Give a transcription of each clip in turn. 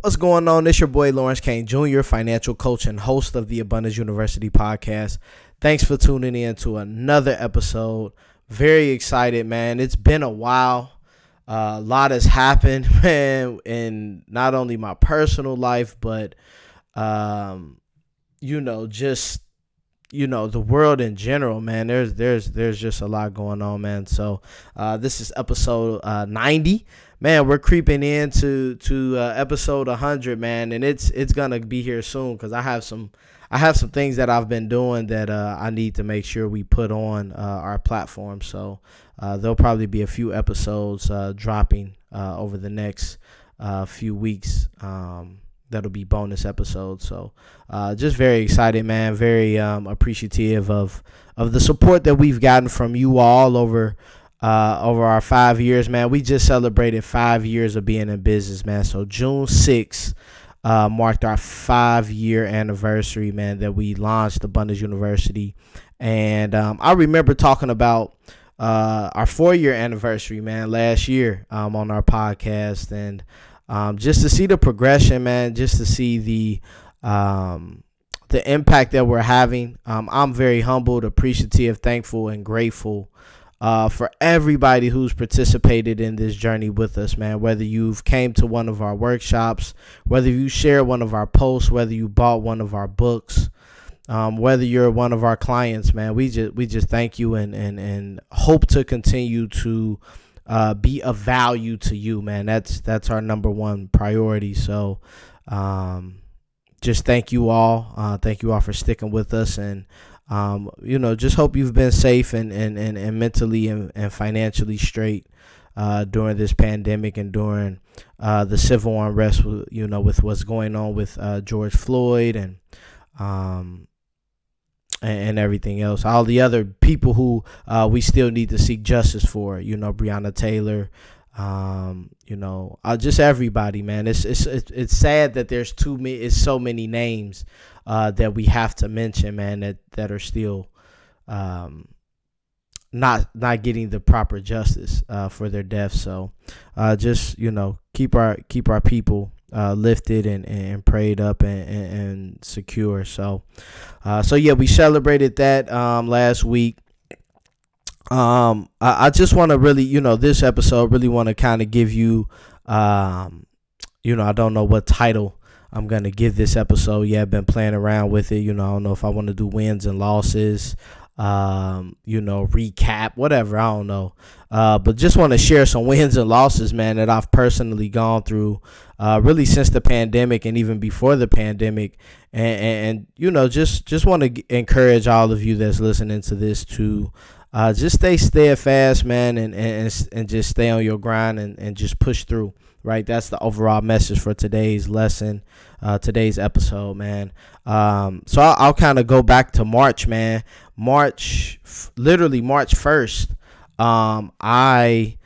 What's going on? It's your boy Lawrence Kane Jr., financial coach and host of the Abundance University podcast. Thanks for tuning in to another episode. Very excited, man. It's been a while. Uh, a lot has happened, man, in not only my personal life, but um, you know, just you know the world in general man there's there's there's just a lot going on man. So uh, this is episode uh, 90 man we're creeping into to uh, episode 100 man and it's it's gonna be here soon because i have some i have some things that i've been doing that uh, i need to make sure we put on uh, our platform. So uh, there'll probably be a few episodes dropping over the next few weeks. Um, that'll be bonus episodes. So uh, just very excited, man. Very um, appreciative of of the support that we've gotten from you all over uh, over our five years, man. We just celebrated five years of being in business, man. So June sixth. Uh, marked our five year anniversary, man, that we launched Abundance University. And um, I remember talking about uh, our four year anniversary, man, last year um, on our podcast. And um, just to see the progression, man, just to see the um, the impact that we're having. Um, I'm very humbled, appreciative, thankful, and grateful uh, for everybody who's participated in this journey with us, man. Whether you've came to one of our workshops, whether you share one of our posts, whether you bought one of our books. Um, whether you're one of our clients, man, we just we just thank you and and and hope to continue to uh, be of value to you, man. That's that's our number one priority. So, um, just thank you all. Uh, thank you all for sticking with us, and um, you know, just hope you've been safe and and and, and mentally and, and financially straight. Uh, during this pandemic and during uh, the civil unrest, you know, with what's going on with uh, George Floyd and um, and, everything else. All the other people who uh, we still need to seek justice for, you know, Breonna Taylor, um, you know, uh, just everybody, man. It's, it's it's it's sad that there's too many, it's so many names uh, that we have to mention, man, that that are still um, not not getting the proper justice uh, for their deaths. So, uh, just you know, keep our keep our people uh, lifted and, and prayed up and, and, and secure. So, uh, so yeah, we celebrated that um, last week. Um, I, I just want to really, you know, this episode really want to kind of give you, um, you know, I don't know what title I'm gonna give this episode. Yeah, I've been playing around with it. You know, I don't know if I want to do wins and losses um, you know, recap, whatever. I don't know. Uh, but just want to share some wins and losses, man, that I've personally gone through, uh, really since the pandemic and even before the pandemic. And, and, and you know, just just want to encourage all of you that's listening to this to uh, just stay steadfast, man, and, and and just stay on your grind and, and just push through. Right, that's the overall message for today's lesson, uh, today's episode, man. Um, so I'll, I'll kind of go back to March, man. March, literally March first. Um, I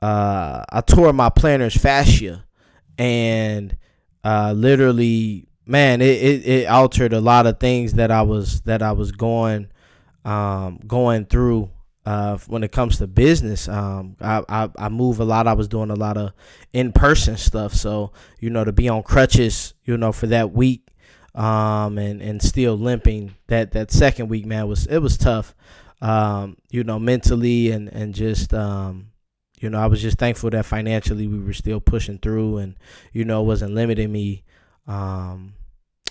uh, I tore my plantar's fascia, and uh, literally, man, it, it, it altered a lot of things that I was that I was going um, going through uh, when it comes to business. Um, I, I, I move a lot. I was doing a lot of in person stuff. So, you know, to be on crutches, you know, for that week, um, and, and still limping that, that second week, man, was, it was tough, um, you know, mentally and, and just, um, you know, I was just thankful that financially we were still pushing through and, you know, it wasn't limiting me, um,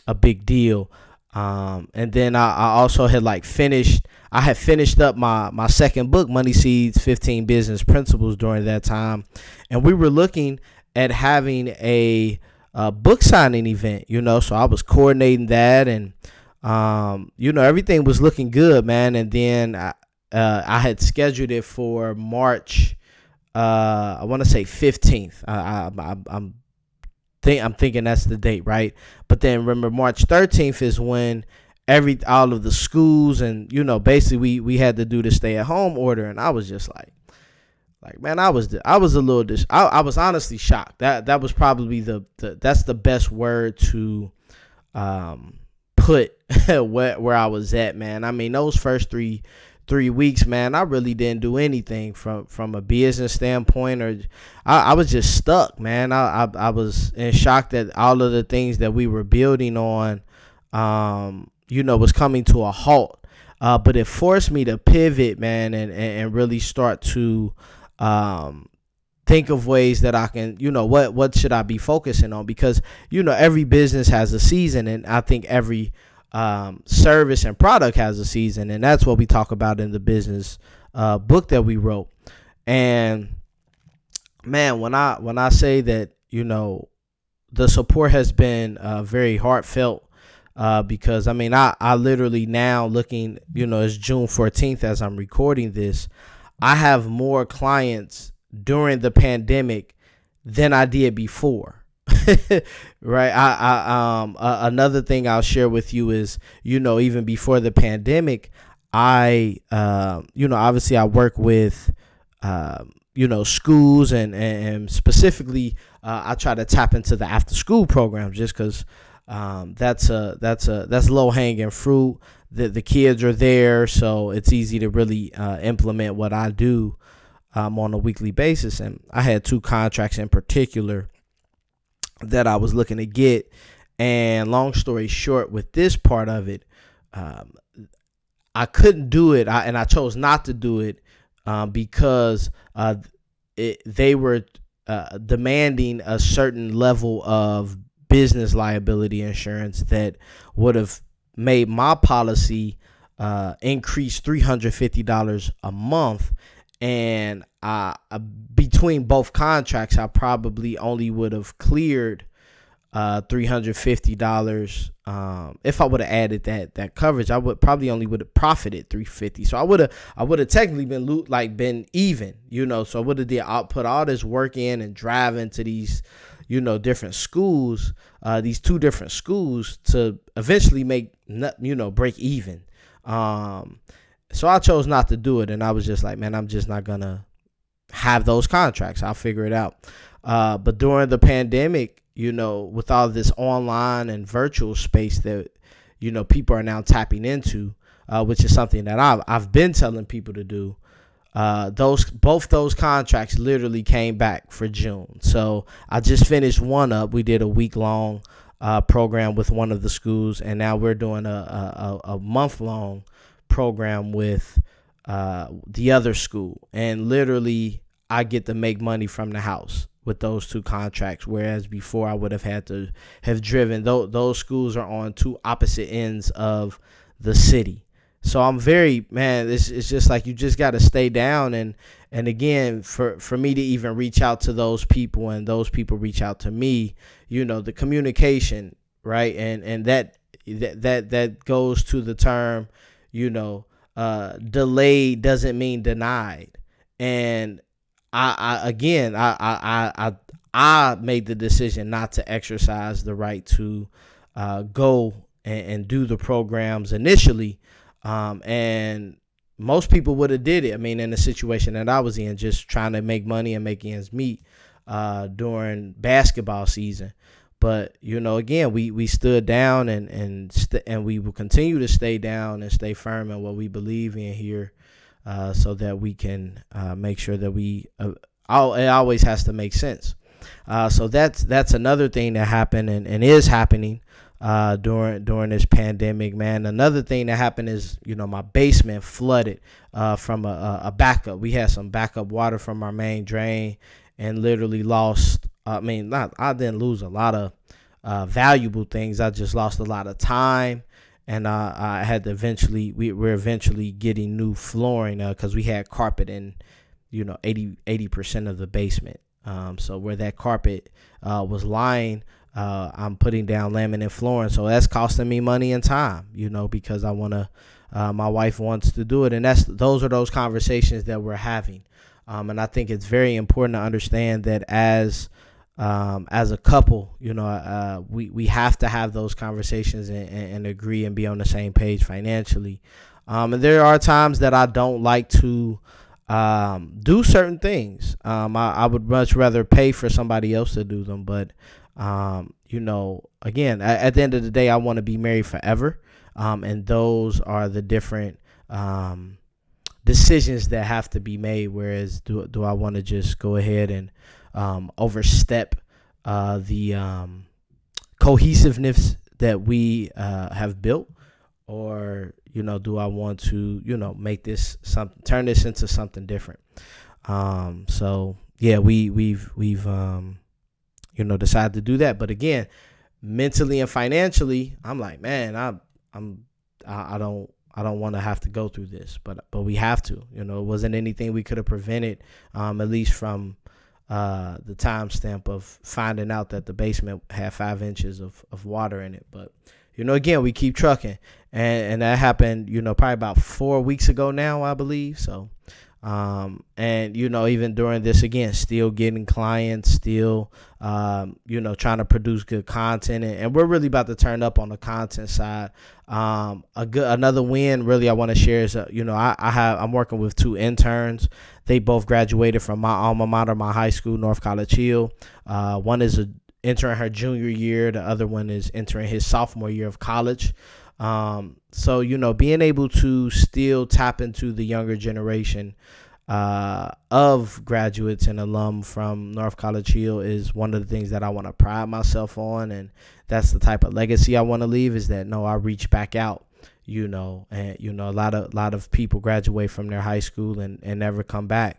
a big deal. Um, and then I, I also had like finished, I had finished up my, my second book, Money Seeds 15 Business Principles during that time. And we were looking at having a, a book signing event, you know, so I was coordinating that and, um, you know, everything was looking good, man. And then I, uh, I had scheduled it for March, uh, I want to say 15th. I, I, I, I'm think I'm thinking that's the date, right? But then remember March 13th is when every all of the schools and you know basically we we had to do the stay at home order and I was just like like man I was I was a little dis I, I was honestly shocked. That that was probably the, the that's the best word to um put where where I was at, man. I mean those first 3 three weeks, man, I really didn't do anything from from a business standpoint, or I, I was just stuck, man. I, I, I was in shock that all of the things that we were building on, um, you know, was coming to a halt. Uh, but it forced me to pivot, man, and, and, and really start to um, think of ways that I can, you know, what what should I be focusing on? Because you know, every business has a season, and I think every um, service and product has a season, and that's what we talk about in the business uh, book that we wrote. And man, when I when I say that, you know, the support has been uh, very heartfelt. Uh, because I mean, I, I literally now looking, you know, it's June 14th as I'm recording this. I have more clients during the pandemic than I did before. right. I, I um uh, another thing I'll share with you is you know even before the pandemic, I uh, you know obviously I work with um, you know schools and and specifically uh, I try to tap into the after school programs just because um, that's a that's a that's low hanging fruit. The the kids are there, so it's easy to really uh, implement what I do um, on a weekly basis. And I had two contracts in particular that I was looking to get. And long story short, with this part of it, um, I couldn't do it, I, and I chose not to do it um, because uh, it, they were uh, demanding a certain level of business liability insurance that would have made my policy uh, increase $350 a month and uh, between both contracts, I probably only would have cleared uh, three hundred fifty dollars. Um, if I would have added that that coverage, I would probably only would have profited three fifty. So I would have I would have technically been loot like been even, you know. So I would have did I put all this work in and driving to these, you know, different schools, uh, these two different schools to eventually make you know break even. Um, so I chose not to do it, and I was just like, man, I'm just not gonna have those contracts. I'll figure it out. Uh, but during the pandemic, you know, with all this online and virtual space that you know people are now tapping into, uh, which is something that I've I've been telling people to do. Uh, those both those contracts literally came back for June. So I just finished one up. We did a week long uh, program with one of the schools, and now we're doing a a, a month long program with uh, the other school, and literally I get to make money from the house with those two contracts. Whereas before I would have had to have driven. Those those schools are on two opposite ends of the city. So I'm very man. It's it's just like you just got to stay down and and again for for me to even reach out to those people and those people reach out to me. You know the communication right and and that that that that goes to the term you know, uh, delayed doesn't mean denied. And I, I again, I, I, I, I made the decision not to exercise the right to uh, go and, and, do the programs initially. Um, and most people would have did it. I mean, in the situation that I was in, just trying to make money and make ends meet uh, during basketball season. But you know, again, we we stood down and and st- and we will continue to stay down and stay firm in what we believe in here, uh, so that we can uh, make sure that we. Uh, it always has to make sense. Uh, so that's that's another thing that happened and, and is happening uh, during during this pandemic, man. Another thing that happened is you know my basement flooded uh, from a, a backup. We had some backup water from our main drain and literally lost I mean, not I didn't lose a lot of uh, valuable things. I just lost a lot of time, and uh, I had to eventually we were eventually getting new flooring because uh, we had carpet in, you know, 80 percent of the basement. Um, so where that carpet uh, was lying, uh, I'm putting down laminate flooring. So that's costing me money and time, you know, because I want to. My wife wants to do it, and that's those are those conversations that we're having. Um, and I think it's very important to understand that as um, as a couple, you know, uh, we, we have to have those conversations and, and, and, agree and be on the same page financially. Um, and there are times that I don't like to um, do certain things. Um, I, I, would much rather pay for somebody else to do them. But, um, you know, again, at, at, the end of the day, I want to be married forever. Um, and those are the different decisions that have to be made. Whereas, do do I want to just go ahead and um, overstep uh, the um, cohesiveness that we uh, have built, or you know, do I want to you know make this something, turn this into something different? Um, so yeah, we we've we've um, you know decided to do that. But again, mentally and financially, I'm like, man, I I'm I, I don't I don't want to have to go through this, but but we have to. You know, it wasn't anything we could have prevented, um, at least from uh, the timestamp of finding out that the basement had five inches of, of water in it. But you know, again, we keep trucking, and and that happened, you know, probably about four weeks ago now, I believe. So um, and you know, even during this again, still getting clients, still um, you know, trying to produce good content, and, and, we're really about to turn up on the content side. Um, a good another win, really, I want to share is, uh, you know, I, I have I'm working with two interns. They both graduated from my alma mater, my high school, North College Hill. Uh, one is a, entering her junior year. The other one is entering his sophomore year of college. Um, so you know, being able to still tap into the younger generation uh, of graduates and alum from North College Hill is one of the things that I want to pride myself on, and that's the type of legacy I want to leave. Is that no, I reach back out, you know, and you know, a lot of lot of people graduate from their high school and and never come back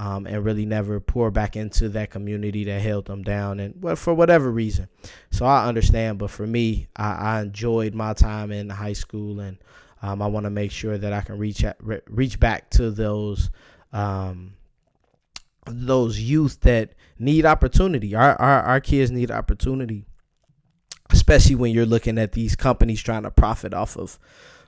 um, and really never pour back into that community that held them down and for whatever reason. So I understand, but for me, I, I enjoyed my time in high school and um, I want to make sure that I can reach at, re- reach back to those um, those youth that need opportunity. Our, our our kids need opportunity, especially when you're looking at these companies trying to profit off of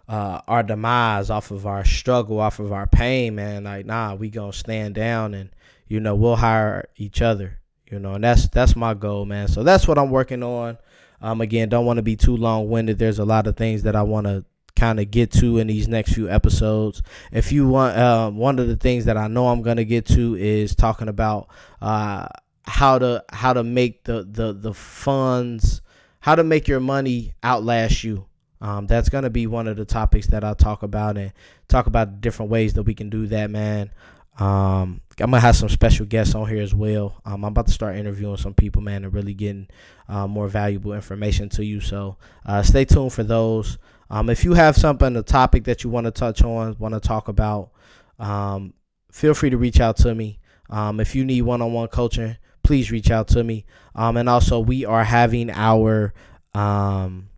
uh, our demise, off of our struggle, off of our pain, man. Like, nah, we gonna stand down and you know we'll hire each other. You know, and that's that's my goal, man. So that's what I'm working on. Um, again, don't want to be too long winded. There's a lot of things that I want to kind of get to in these next few episodes. If you want, uh, one of the things that I know I'm gonna get to is talking about uh, how to how to make the the the funds, how to make your money outlast you. Um, that's going to be one of the topics that I'll talk about and talk about different ways that we can do that, man. Um, I'm gonna have some special guests on here as well. Um, I'm about to start interviewing some people, man, and really getting uh, more valuable information to you. So uh, stay tuned for those. Um, if you have something, a topic that you want to touch on, want to talk about, um, feel free to reach out to me. Um, if you need one-on-one coaching, please reach out to me. Um, and also, we are having our um,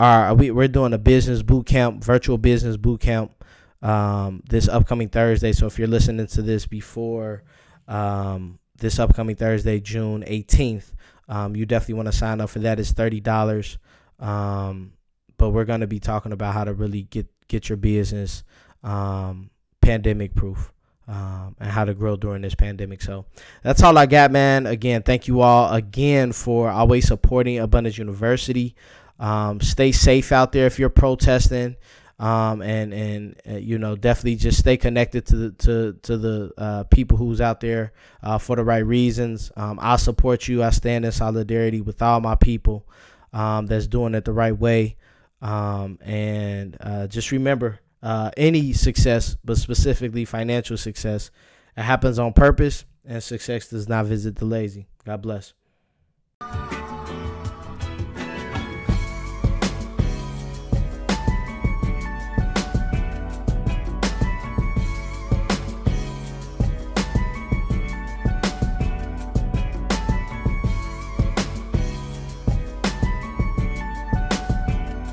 our we, we're doing a business boot camp, virtual business boot camp um, this upcoming Thursday. So if you're listening to this before um, this upcoming Thursday, June 18th, um, you definitely want to sign up for that. It's thirty dollars, um, but we're going to be talking about how to really get get your business um, pandemic proof. Um, and how to grow during this pandemic. So that's all I got, man. Again, thank you all again for always supporting Abundance University. Um, stay safe out there if you're protesting. Um, and and uh, you know definitely just stay connected to the to to the uh, people who's out there uh, for the right reasons. Um, I support you. I stand in solidarity with all my people um, that's doing it the right way. Um, and uh, just remember, uh, any success, but specifically financial success, it happens on purpose, and success does not visit the lazy. God bless.